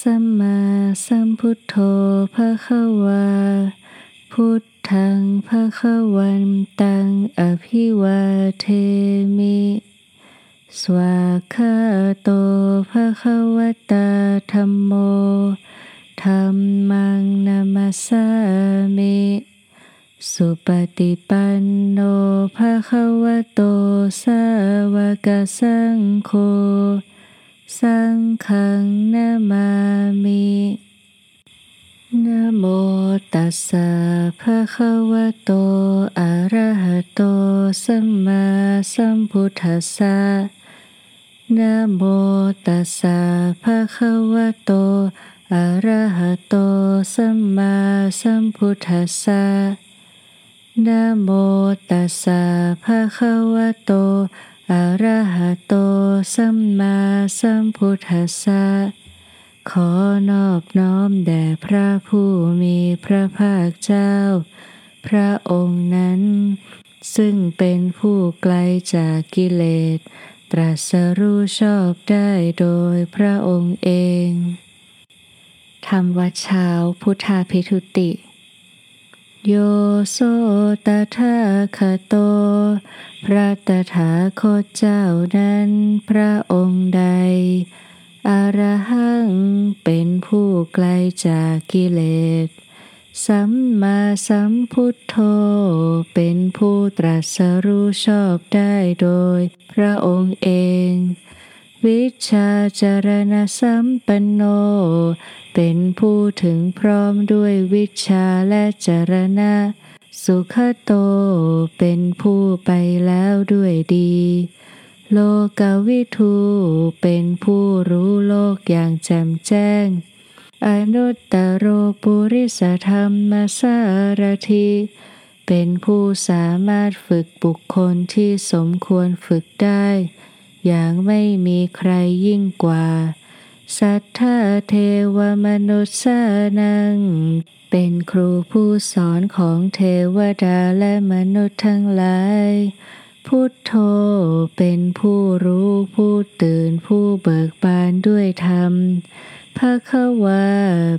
สัมมาสัมพุทโธภะคะวาพุทธังภะคะวันตังอภิวาเทมิ สวาคาโตภะคะวตาธัมโมธัมมังนามัสสามิสุปฏิปันโนภะคะวะโตสาวกสังโฆ สังฆังนามามินโมตัสสะภะคะวะโต อะระหะโต สัมมาสัมพุทธัสสะนโมตัสสะภะคะวะโต อะระหะโต สัมมาสัมพุทธัสสะนโมตัสสะภะคะวะโต อะระหะโตสัมมาสัมพุทธัสสะ ขอนอบน้อมแด่พระผู้มีพระภาคเจ้า พระองค์นั้น ซึ่งเป็นผู้ไกลจากกิเลส ตรัสรู้ชอบได้โดยพระองค์เอง ธรรมวัดเช้าพุทธาพิทุติ โยโซตถาคโต พระตถาคตเจ้านั้นพระองค์ใด อรหังเป็นผู้ไกลจากกิเลส สัมมาสัมพุทโธ เป็นผู้ตรัสรู้ชอบได้โดย พระองค์เอง วิชาจารณสัมปันโน เป็นผู้ถึงพร้อมด้วยวิชาและจารณะ สุขโต เป็นผู้ไปแล้วด้วยดี โลกวิทูเป็นผู้รู้โลกอย่างแจ่มแจ้ง อนุตตโรปุริสธรรมสารทีเป็นผู้สามารถฝึกบุคคลที่สมควรฝึกได้ อย่างไม่มีใครยิ่งกว่า สัทธาเทวมนุษย์สานัง เป็นครูผู้สอนของเทวดาและมนุษย์ทั้งหลาย พุทโธเป็นผู้รู้ผู้ตื่นผู้เบิกบานด้วยธรรมภะคะวา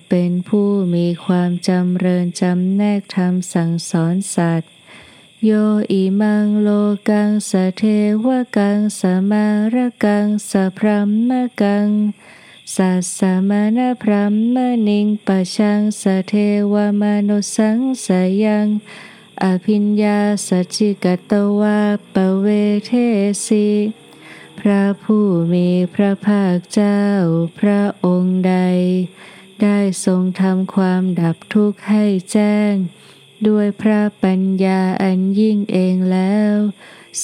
เป็นผู้มีความจำเริญจำแนกธรรมสั่งสอนสัตว์ โยอิมังโลกังสะเทวกังสมารกังสะพรัมมะกังสัสสมณพรัมมณิงปะชังสะเทวมนุสังสยังอภิญญาสัจิกตวาปะเวเทสีพระผู้มีพระภาคเจ้าพระองค์ใด ได้ทรงทำความดับทุกข์ให้แจ้ง ด้วยพระปัญญาอันยิ่งเองแล้ว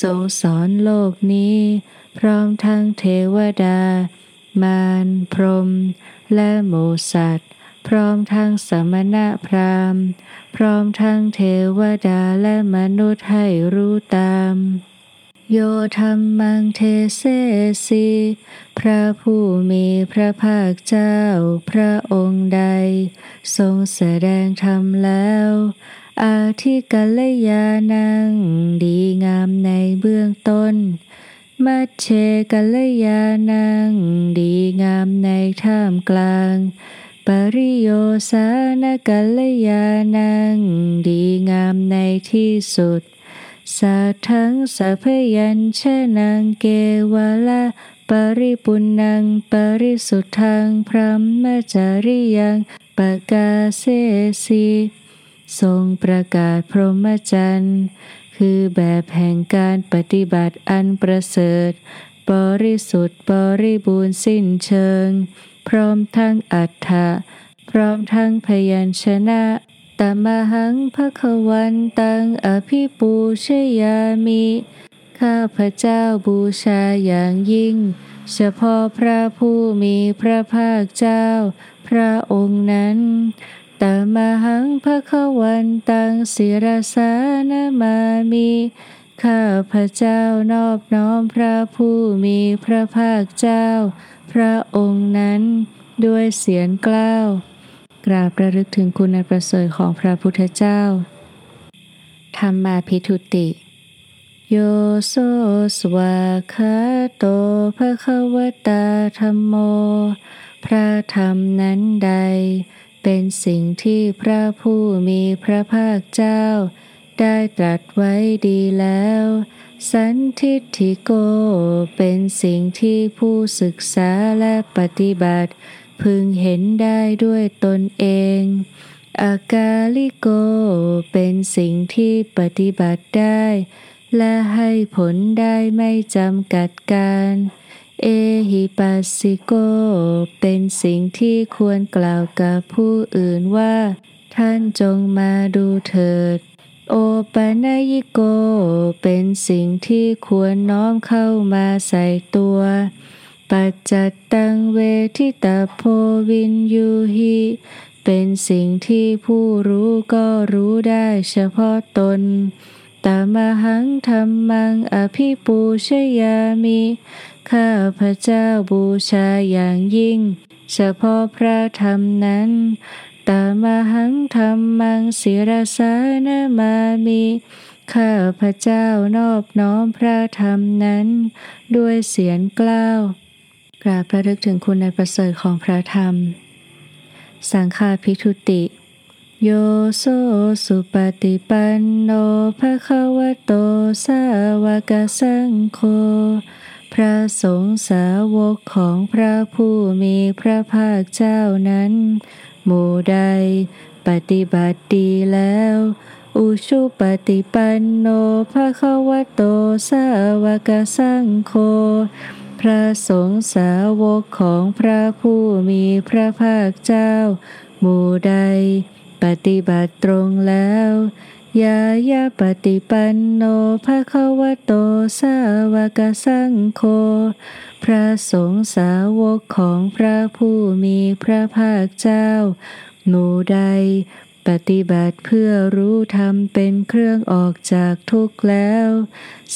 ทรงสอนโลกนี้ พร้อมทั้งเทวดา มารพรม และหมูสัตว์ พร้อมทั้งสมณะพราหมณ์ พร้อมทั้งเทวดาและมนุษย์ให้รู้ตาม โยธรรมังเทเสสีพระผู้มีพระภาคเจ้าพระองค์ใด ทรงแสดงธรรมแล้ว อาทิกัลยานังดีงามในเบื้องต้น มัชเชกัลยานังดีงามในท่ามกลาง ปริโยสานกัลยานังดีงามในที่สุดสัทธังสัพยัญชนะเกวะละปริปุณังปริสุทธังพระมจริยังปกาเสสี ทรงประกาศพรหมจรรย์ คือแบบแห่งการปฏิบัติอันประเสริฐ บริสุทธิ์บริบูรณ์สิ้นเชิง พร้อมทั้งอัฏฐะพร้อมทั้งพยัญชนะตมหังภคะวันตังอภิปูชยามิ ข้าพระเจ้าบูชาอย่างยิ่ง เฉพาะพระผู้มีพระภาคเจ้า พระองค์นั้น ตมหังภคะวันตังศิรสานามามิข้าพระเจ้านอบน้อมพระผู้มีพระภาคเจ้า พระองค์นั้นด้วยเสียงกล้าว กราบระลึกถึงคุณอันประเสริฐของพระพุทธเจ้า ธรรมาพิทุติ โยโสสวาคาโตภะควตาธรรมโม พระธรรมนั้นใด เป็นสิ่งที่พระผู้มีพระภาคเจ้า ได้ตรัสไว้ดีแล้ว สันทิฏฐิโก เป็นสิ่งที่ผู้ศึกษาและปฏิบัติ พึงเห็นได้ด้วยตนเองอากาลิโก เป็นสิ่งที่ปฏิบัติได้ และให้ผลได้ไม่จำกัดการ เอหิปัสสิโก เป็นสิ่งที่ควรกล่าวกับผู้อื่นว่า ท่านจงมาดูเถิด โอปนายิโก เป็นสิ่งที่ควรน้อมเข้ามาใส่ตัว ปัจจัตตังเวทิตาโพวินยูหิเป็นสิ่งที่ผู้รู้ก็รู้ได้เฉพาะตน ตามหังธรรมังอภิปูชยามิ ข้าพระเจ้าบูชาอย่างยิ่ง เฉพาะพระธรรมนั้น ตามหังธรรมังศิรสานมามิข้าพระเจ้านอบน้อมพระธรรมนั้น ด้วยเสียงกล้าวกราบพระลึกถึงคุณในประเสริฐของพระธรรม สังฆาพิทุติ โยโซสุปฏิปันโนภะคะวะโตสาวกสังโฆ พระสงฆ์สาวกของพระผู้มีพระภาคเจ้านั้น หมู่ใด ปฏิบัติดีแล้ว อุชุปฏิปันโนภะคะวะโตสาวกสังโฆพระสงฆ์สาวกของพระผู้มีพระภาคเจ้า หมู่ใด ปฏิบัติตรงแล้ว ยายาปฏิปันโนภะคะวะโตสาวกสังโฆ พระสงฆ์สาวกของพระผู้มีพระภาคเจ้าหนูใด ปฏิบัติเพื่อรู้ธรรมเป็นเครื่องออกจากทุกข์แล้ว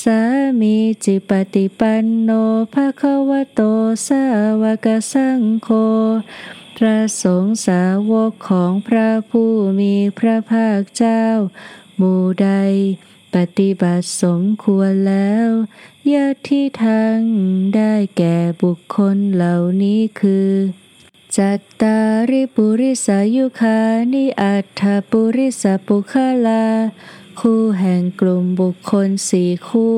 สามีจิปฏิปันโนภะคะวะโตสาวกสังโฆพระสงฆ์สาวกของพระผู้มีพระภาคเจ้า หมู่ใด ปฏิบัติสมควรแล้วยะที่ทางได้แก่บุคคลเหล่านี้คือจัตตาริปุริสายุคานิอัตถปุริสปุคลา คู่แห่งกลุ่มบุคคลสี่คู่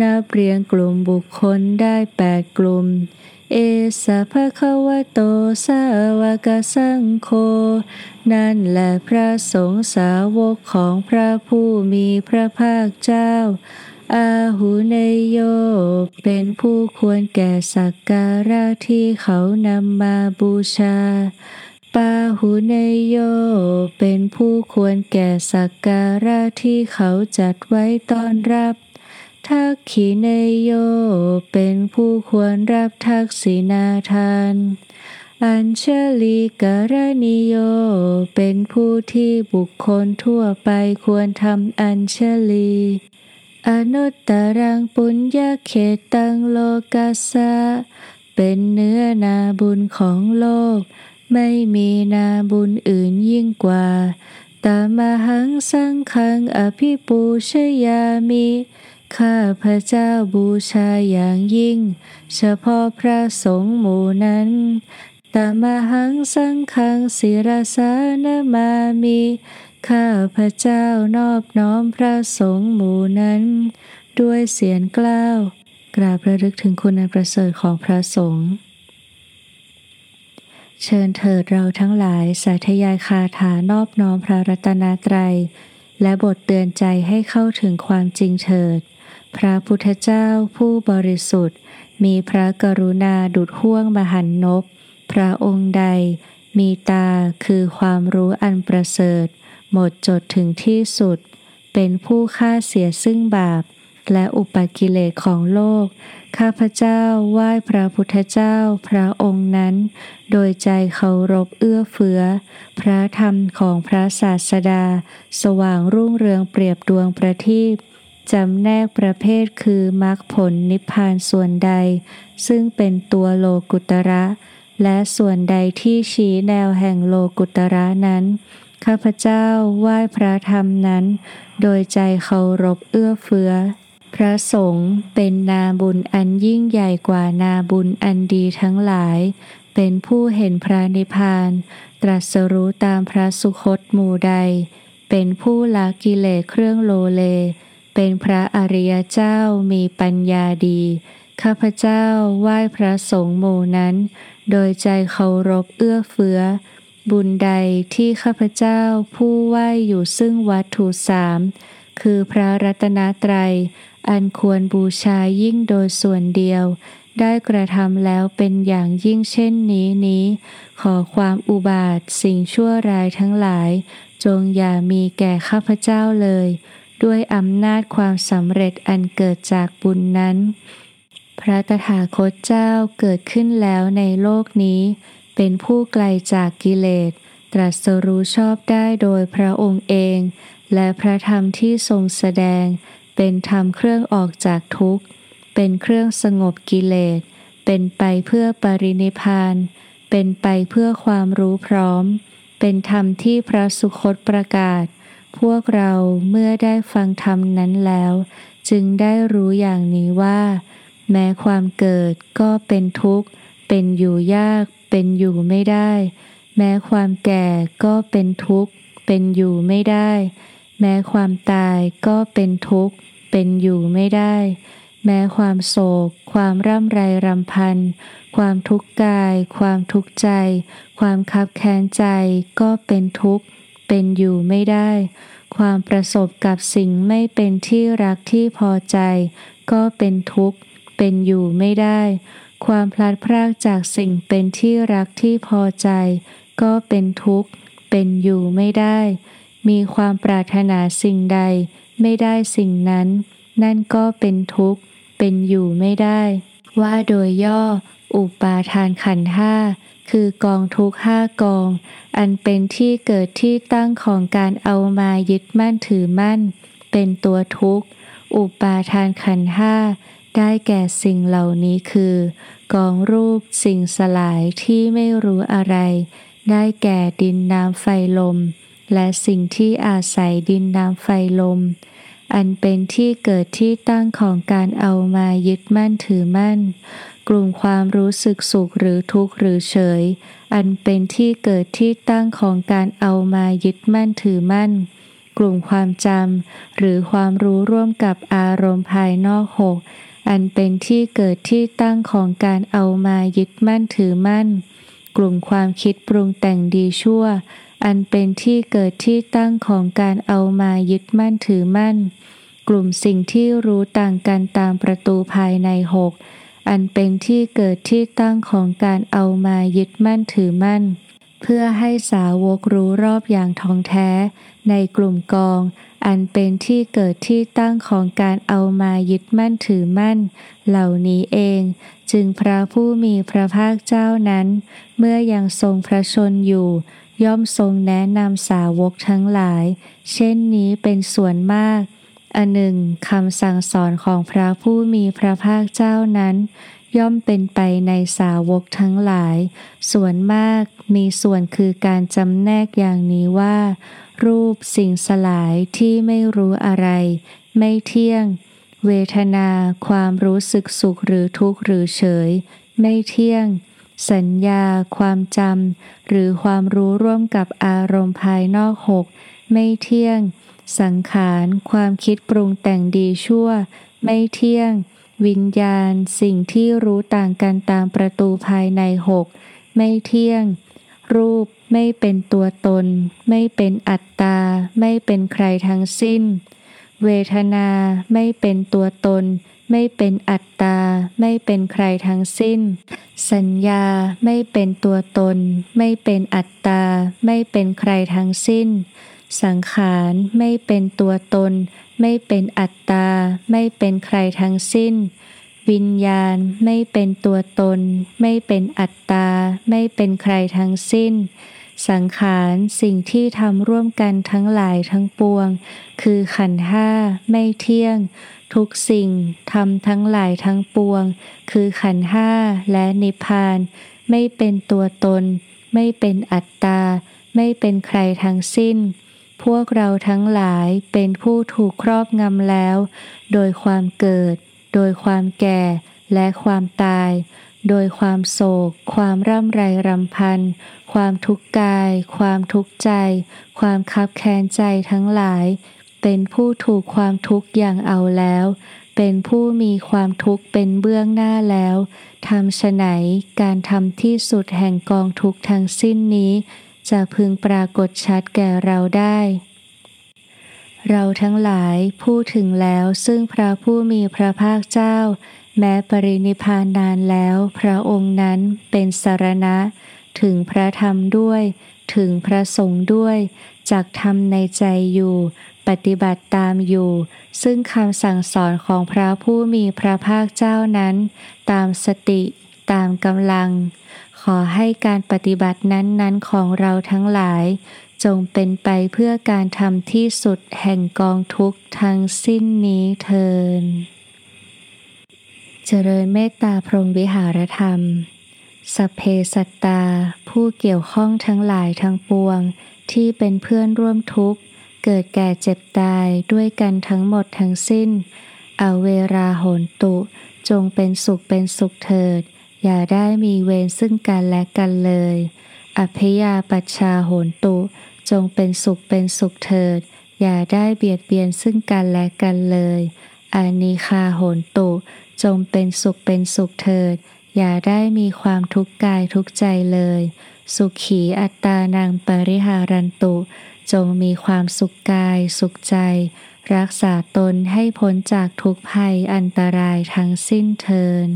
นับเรียงกลุ่มบุคคลได้แปดกลุ่ม เอสะภะคะวะโตสาวกสังโฆนั่นแหละพระสงฆ์สาวกของพระผู้มีพระภาคเจ้า อาหูเนโย เป็นผู้ควรแก่สักการะที่เขานำมาบูชาปาหูเนโย เป็นผู้ควรแก่สักการะที่เขาจัดไว้ต้อนรับ ทักขีเนโย เป็นผู้ควรรับทักษินาทาน อัญเชลีกรณิโย เป็นผู้ที่บุคคลทั่วไปควรทำอัญเชลีอนุตตรังปุญญาเขตังโลกัสสะเป็นเนื้อนาบุญของโลก ไม่มีนาบุญอื่นยิ่งกว่าตามหังสังขังอภิปูชยามิ ข้าพระเจ้าบูชาอย่างยิ่ง เฉพาะพระสงฆ์หมู่นั้นตมหังสังขังศิรสานมามีข้าพระเจ้านอบน้อมพระสงฆ์หมู่นั้น ด้วยเสียงกล้าว กราบระลึกถึงคุณอันประเสริฐของพระสงฆ์เชิญเถิดเราทั้งหลายสาธยายคาถานอบน้อมพระรัตนตรัย และบทเตือนใจให้เข้าถึงความจริงเถิด พระพุทธเจ้าผู้บริสุทธิ์ มีพระกรุณาดุดห่วงมหันนบพระองค์ใด มีตาคือความรู้อันประเสริฐ หมดจดถึงที่สุด เป็นผู้ฆ่าเสียซึ่งบาป และอุปกิเลสของโลก ข้าพเจ้าไหว้พระพุทธเจ้าพระองค์นั้น โดยใจเคารพเอื้อเฟื้อ พระธรรมของพระศาสดา สว่างรุ่งเรืองเปรียบดวงประทีป จำแนกประเภทคือมรรคผลนิพพานส่วนใด ซึ่งเป็นตัวโลกุตระ และส่วนใดที่ชี้แนวแห่งโลกุตระนั้น ข้าพเจ้าไหว้พระธรรมนั้น โดยใจเคารพเอื้อเฟื้อ พระสงฆ์เป็นนาบุญอันยิ่งใหญ่กว่านาบุญอันดีทั้งหลาย เป็นผู้เห็นพระนิพพาน ตรัสรู้ตามพระสุคตหมู่ใด เป็นผู้ละกิเลสเครื่องโลเล เป็นพระอริยเจ้ามีปัญญาดี ข้าพเจ้าไหว้พระสงฆ์หมู่นั้น โดยใจเคารพเอื้อเฟื้อ บุญใดที่ข้าพเจ้าผู้ไหว้อยู่ซึ่งวัตถุสามคือพระรัตนตรัย อันควรบูชายิ่งโดยส่วนเดียว ได้กระทำแล้วเป็นอย่างยิ่งเช่นนี้นี้ ขอความอุบาทสิ่งชั่วร้ายทั้งหลาย จงอย่ามีแก่ข้าพเจ้าเลย ด้วยอำนาจความสำเร็จอันเกิดจากบุญนั้น พระตถาคตเจ้าเกิดขึ้นแล้วในโลกนี้ เป็นผู้ไกลจากกิเลส ตรัสรู้ชอบได้โดยพระองค์เอง และพระธรรมที่ทรงแสดง เป็นธรรมเครื่องออกจากทุกข์ เป็นเครื่องสงบกิเลส เป็นไปเพื่อปรินิพาน เป็นไปเพื่อความรู้พร้อม เป็นธรรมที่พระสุคตประกาศ พวกเราเมื่อได้ฟังธรรมนั้นแล้ว จึงได้รู้อย่างนี้ว่า แม้ความเกิดก็เป็นทุกข์ เป็นอยู่ยากเป็นอยู่ไม่ได้ แม้ความแก่ก็เป็นทุกข์ เป็นอยู่ไม่ได้ แม้ความตายก็เป็นทุกข์ เป็นอยู่ไม่ได้ แม้ความโศก ความร่ำไรรำพัน ความทุกข์กาย ความทุกข์ใจ ความคับแค้นใจก็เป็นทุกข์ เป็นอยู่ไม่ได้ ความประสบกับสิ่งไม่เป็นที่รักที่พอใจ ก็เป็นทุกข์ เป็นอยู่ไม่ได้ ความพลัดพรากจากสิ่งเป็นที่รักที่พอใจ ก็เป็นทุกข์ เป็นอยู่ไม่ได้ มีความปรารถนาสิ่งใด ไม่ได้สิ่งนั้น นั่นก็เป็นทุกข์ เป็นอยู่ไม่ได้ ว่าโดยย่อ อุปาทานขันห้า คือกองทุกห้ากอง อันเป็นที่เกิดที่ตั้งของการเอามายึดมั่นถือมั่น เป็นตัวทุกข์ อุปาทานขันห้าได้แก่สิ่งเหล่านี้คือ กองรูปสิ่งสลายที่ไม่รู้อะไร ได้แก่ดินน้ำไฟลม และสิ่งที่อาศัยดินน้ำไฟลม อันเป็นที่เกิดที่ตั้งของการเอามายึดมั่นถือมั่น กลุ่มความรู้สึกสุขหรือทุกข์หรือเฉย อันเป็นที่เกิดที่ตั้งของการเอามายึดมั่นถือมั่น กลุ่มความจำหรือความรู้ร่วมกับอารมณ์ภายนอกหกอันเป็นที่เกิดที่ตั้งของการเอามายึดมั่นถือมั่น กลุ่มความคิดปรุงแต่งดีชั่ว อันเป็นที่เกิดที่ตั้งของการเอามายึดมั่นถือมั่น กลุ่มสิ่งที่รู้ต่างกันตามประตูภายในหก อันเป็นที่เกิดที่ตั้งของการเอามายึดมั่นถือมั่น เพื่อให้สาวกรู้รอบอย่างทองแท้ ในกลุ่มกอง อันเป็นที่เกิดที่ตั้งของการเอามายึดมั่นถือมั่น เหล่านี้เอง จึงพระผู้มีพระภาคเจ้านั้น เมื่อยังทรงพระชนอยู่ ย่อมทรงแนะนำสาวกทั้งหลาย เช่นนี้เป็นส่วนมาก อันหนึ่งคำสั่งสอนของพระผู้มีพระภาคเจ้านั้น ย่อมเป็นไปในสาวกทั้งหลาย ส่วนมากมีส่วนคือการจำแนกอย่างนี้ว่า รูปสิ่งสลายที่ไม่รู้อะไร ไม่เที่ยง เวทนา ความรู้สึกสุขหรือทุกข์หรือเฉย ไม่เที่ยง สัญญา ความจำหรือความรู้ร่วมกับอารมณ์ภายนอกหกไม่เที่ยง สังขาร ความคิดปรุงแต่งดีชั่ว ไม่เที่ยง วิญญาณ สิ่งที่รู้ต่างกันตามประตูภายในหกไม่เที่ยง รูปไม่เป็นตัวตน ไม่เป็นอัตตา ไม่เป็นใครทั้งสิ้น เวทนาไม่เป็นตัวตน ไม่เป็นอัตตา ไม่เป็นใครทั้งสิ้น สัญญาไม่เป็นตัวตน ไม่เป็นอัตตา ไม่เป็นใครทั้งสิ้น สังขารไม่เป็นตัวตน ไม่เป็นอัตตา ไม่เป็นใครทั้งสิ้น วิญญาณไม่เป็นตัวตน ไม่เป็นอัตตา ไม่เป็นใครทั้งสิ้น สังขารสิ่งที่ทำร่วมกันทั้งหลายทั้งปวง คือขันธ์ห้าไม่เที่ยง ทุกสิ่งทำทั้งหลายทั้งปวง คือขันธ์ห้าและนิพพาน ไม่เป็นตัวตน ไม่เป็นอัตตา ไม่เป็นใครทั้งสิ้น พวกเราทั้งหลายเป็นผู้ถูกครอบงำแล้ว โดยความเกิด โดยความแก่และความตาย โดยความโศก ความร่ำไรรำพัน ความทุกข์กาย ความทุกข์ใจ ความคับแค้นใจทั้งหลาย เป็นผู้ถูกความทุกข์อย่างเอาแล้ว เป็นผู้มีความทุกข์เป็นเบื้องหน้าแล้วทำฉไหนการทำที่สุดแห่งกองทุกข์ทั้งสิ้นนี้ จะพึงปรากฏชัดแก่เราได้ เราทั้งหลายพูดถึงแล้วซึ่งพระผู้มีพระภาคเจ้า แม้ปรินิพานนานแล้ว พระองค์นั้นเป็นสารณะ ถึงพระธรรมด้วย ถึงพระสงฆ์ด้วยจากธรรมในใจอยู่ ปฏิบัติตามอยู่ ซึ่งคำสั่งสอนของพระผู้มีพระภาคเจ้านั้น ตามสติ ตามกำลัง ขอให้การปฏิบัตินั้นๆของเราทั้งหลาย จงเป็นไปเพื่อการทำที่สุดแห่งกองทุกทั้งสิ้นนี้เทิน เจริญเมตตาพรหมวิหารธรรม สัพเพสัตตา ผู้เกี่ยวข้องทั้งหลายทั้งปวง ที่เป็นเพื่อนร่วมทุกข์ เกิดแก่เจ็บตายด้วยกันทั้งหมดทั้งสิ้น อเวราโหนตุ จงเป็นสุขเป็นสุขเถิด อย่าได้มีเวรซึ่งกันและกันเลย อภิยาปัชชาโหนตุ จงเป็นสุขเป็นสุขเถิด อย่าได้เบียดเบียนซึ่งกันและกันเลยอานิคาโหนตุ จงเป็นสุขเป็นสุขเถิด อย่าได้มีความทุกข์กายทุกใจเลย สุขีอัตตานางปริหารันตุ จงมีความสุขกายสุขใจ รักษาตนให้พ้นจากทุกภัยอันตรายทั้งสิ้นเทิน